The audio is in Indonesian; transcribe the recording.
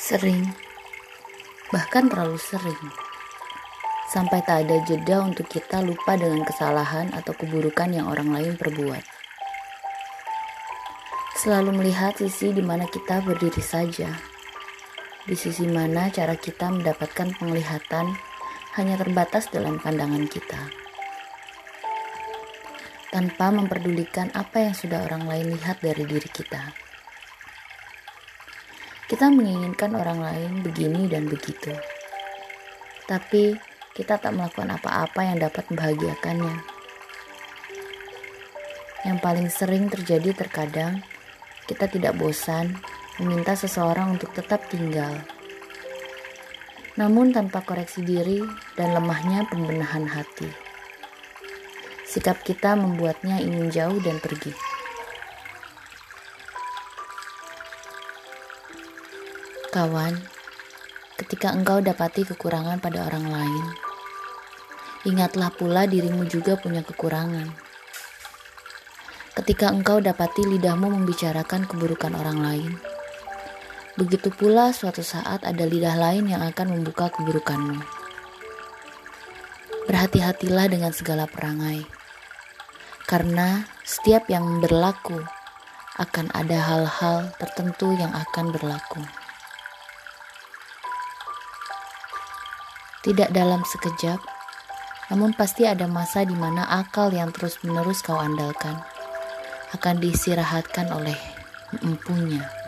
Sering, bahkan terlalu sering, sampai tak ada jeda untuk kita lupa dengan kesalahan atau keburukan yang orang lain perbuat. Selalu melihat sisi di mana kita berdiri saja, di sisi mana cara kita mendapatkan penglihatan hanya terbatas dalam pandangan kita, tanpa memperdulikan apa yang sudah orang lain lihat dari diri kita. Kita menginginkan orang lain begini dan begitu. Tapi kita tak melakukan apa-apa yang dapat membahagiakannya. Yang paling sering terjadi terkadang kita tidak bosan meminta seseorang untuk tetap tinggal. Namun tanpa koreksi diri dan lemahnya pembenahan hati. Sikap kita membuatnya ingin jauh dan pergi. Kawan, ketika engkau dapati kekurangan pada orang lain, ingatlah pula dirimu juga punya kekurangan. Ketika engkau dapati lidahmu membicarakan keburukan orang lain, begitu pula suatu saat ada lidah lain yang akan membuka keburukanmu. Berhati-hatilah dengan segala perangai, karena setiap yang berlaku akan ada hal-hal tertentu yang akan berlaku. Tidak dalam sekejap, namun pasti ada masa di mana akal yang terus-menerus kau andalkan akan diistirahatkan oleh empunya.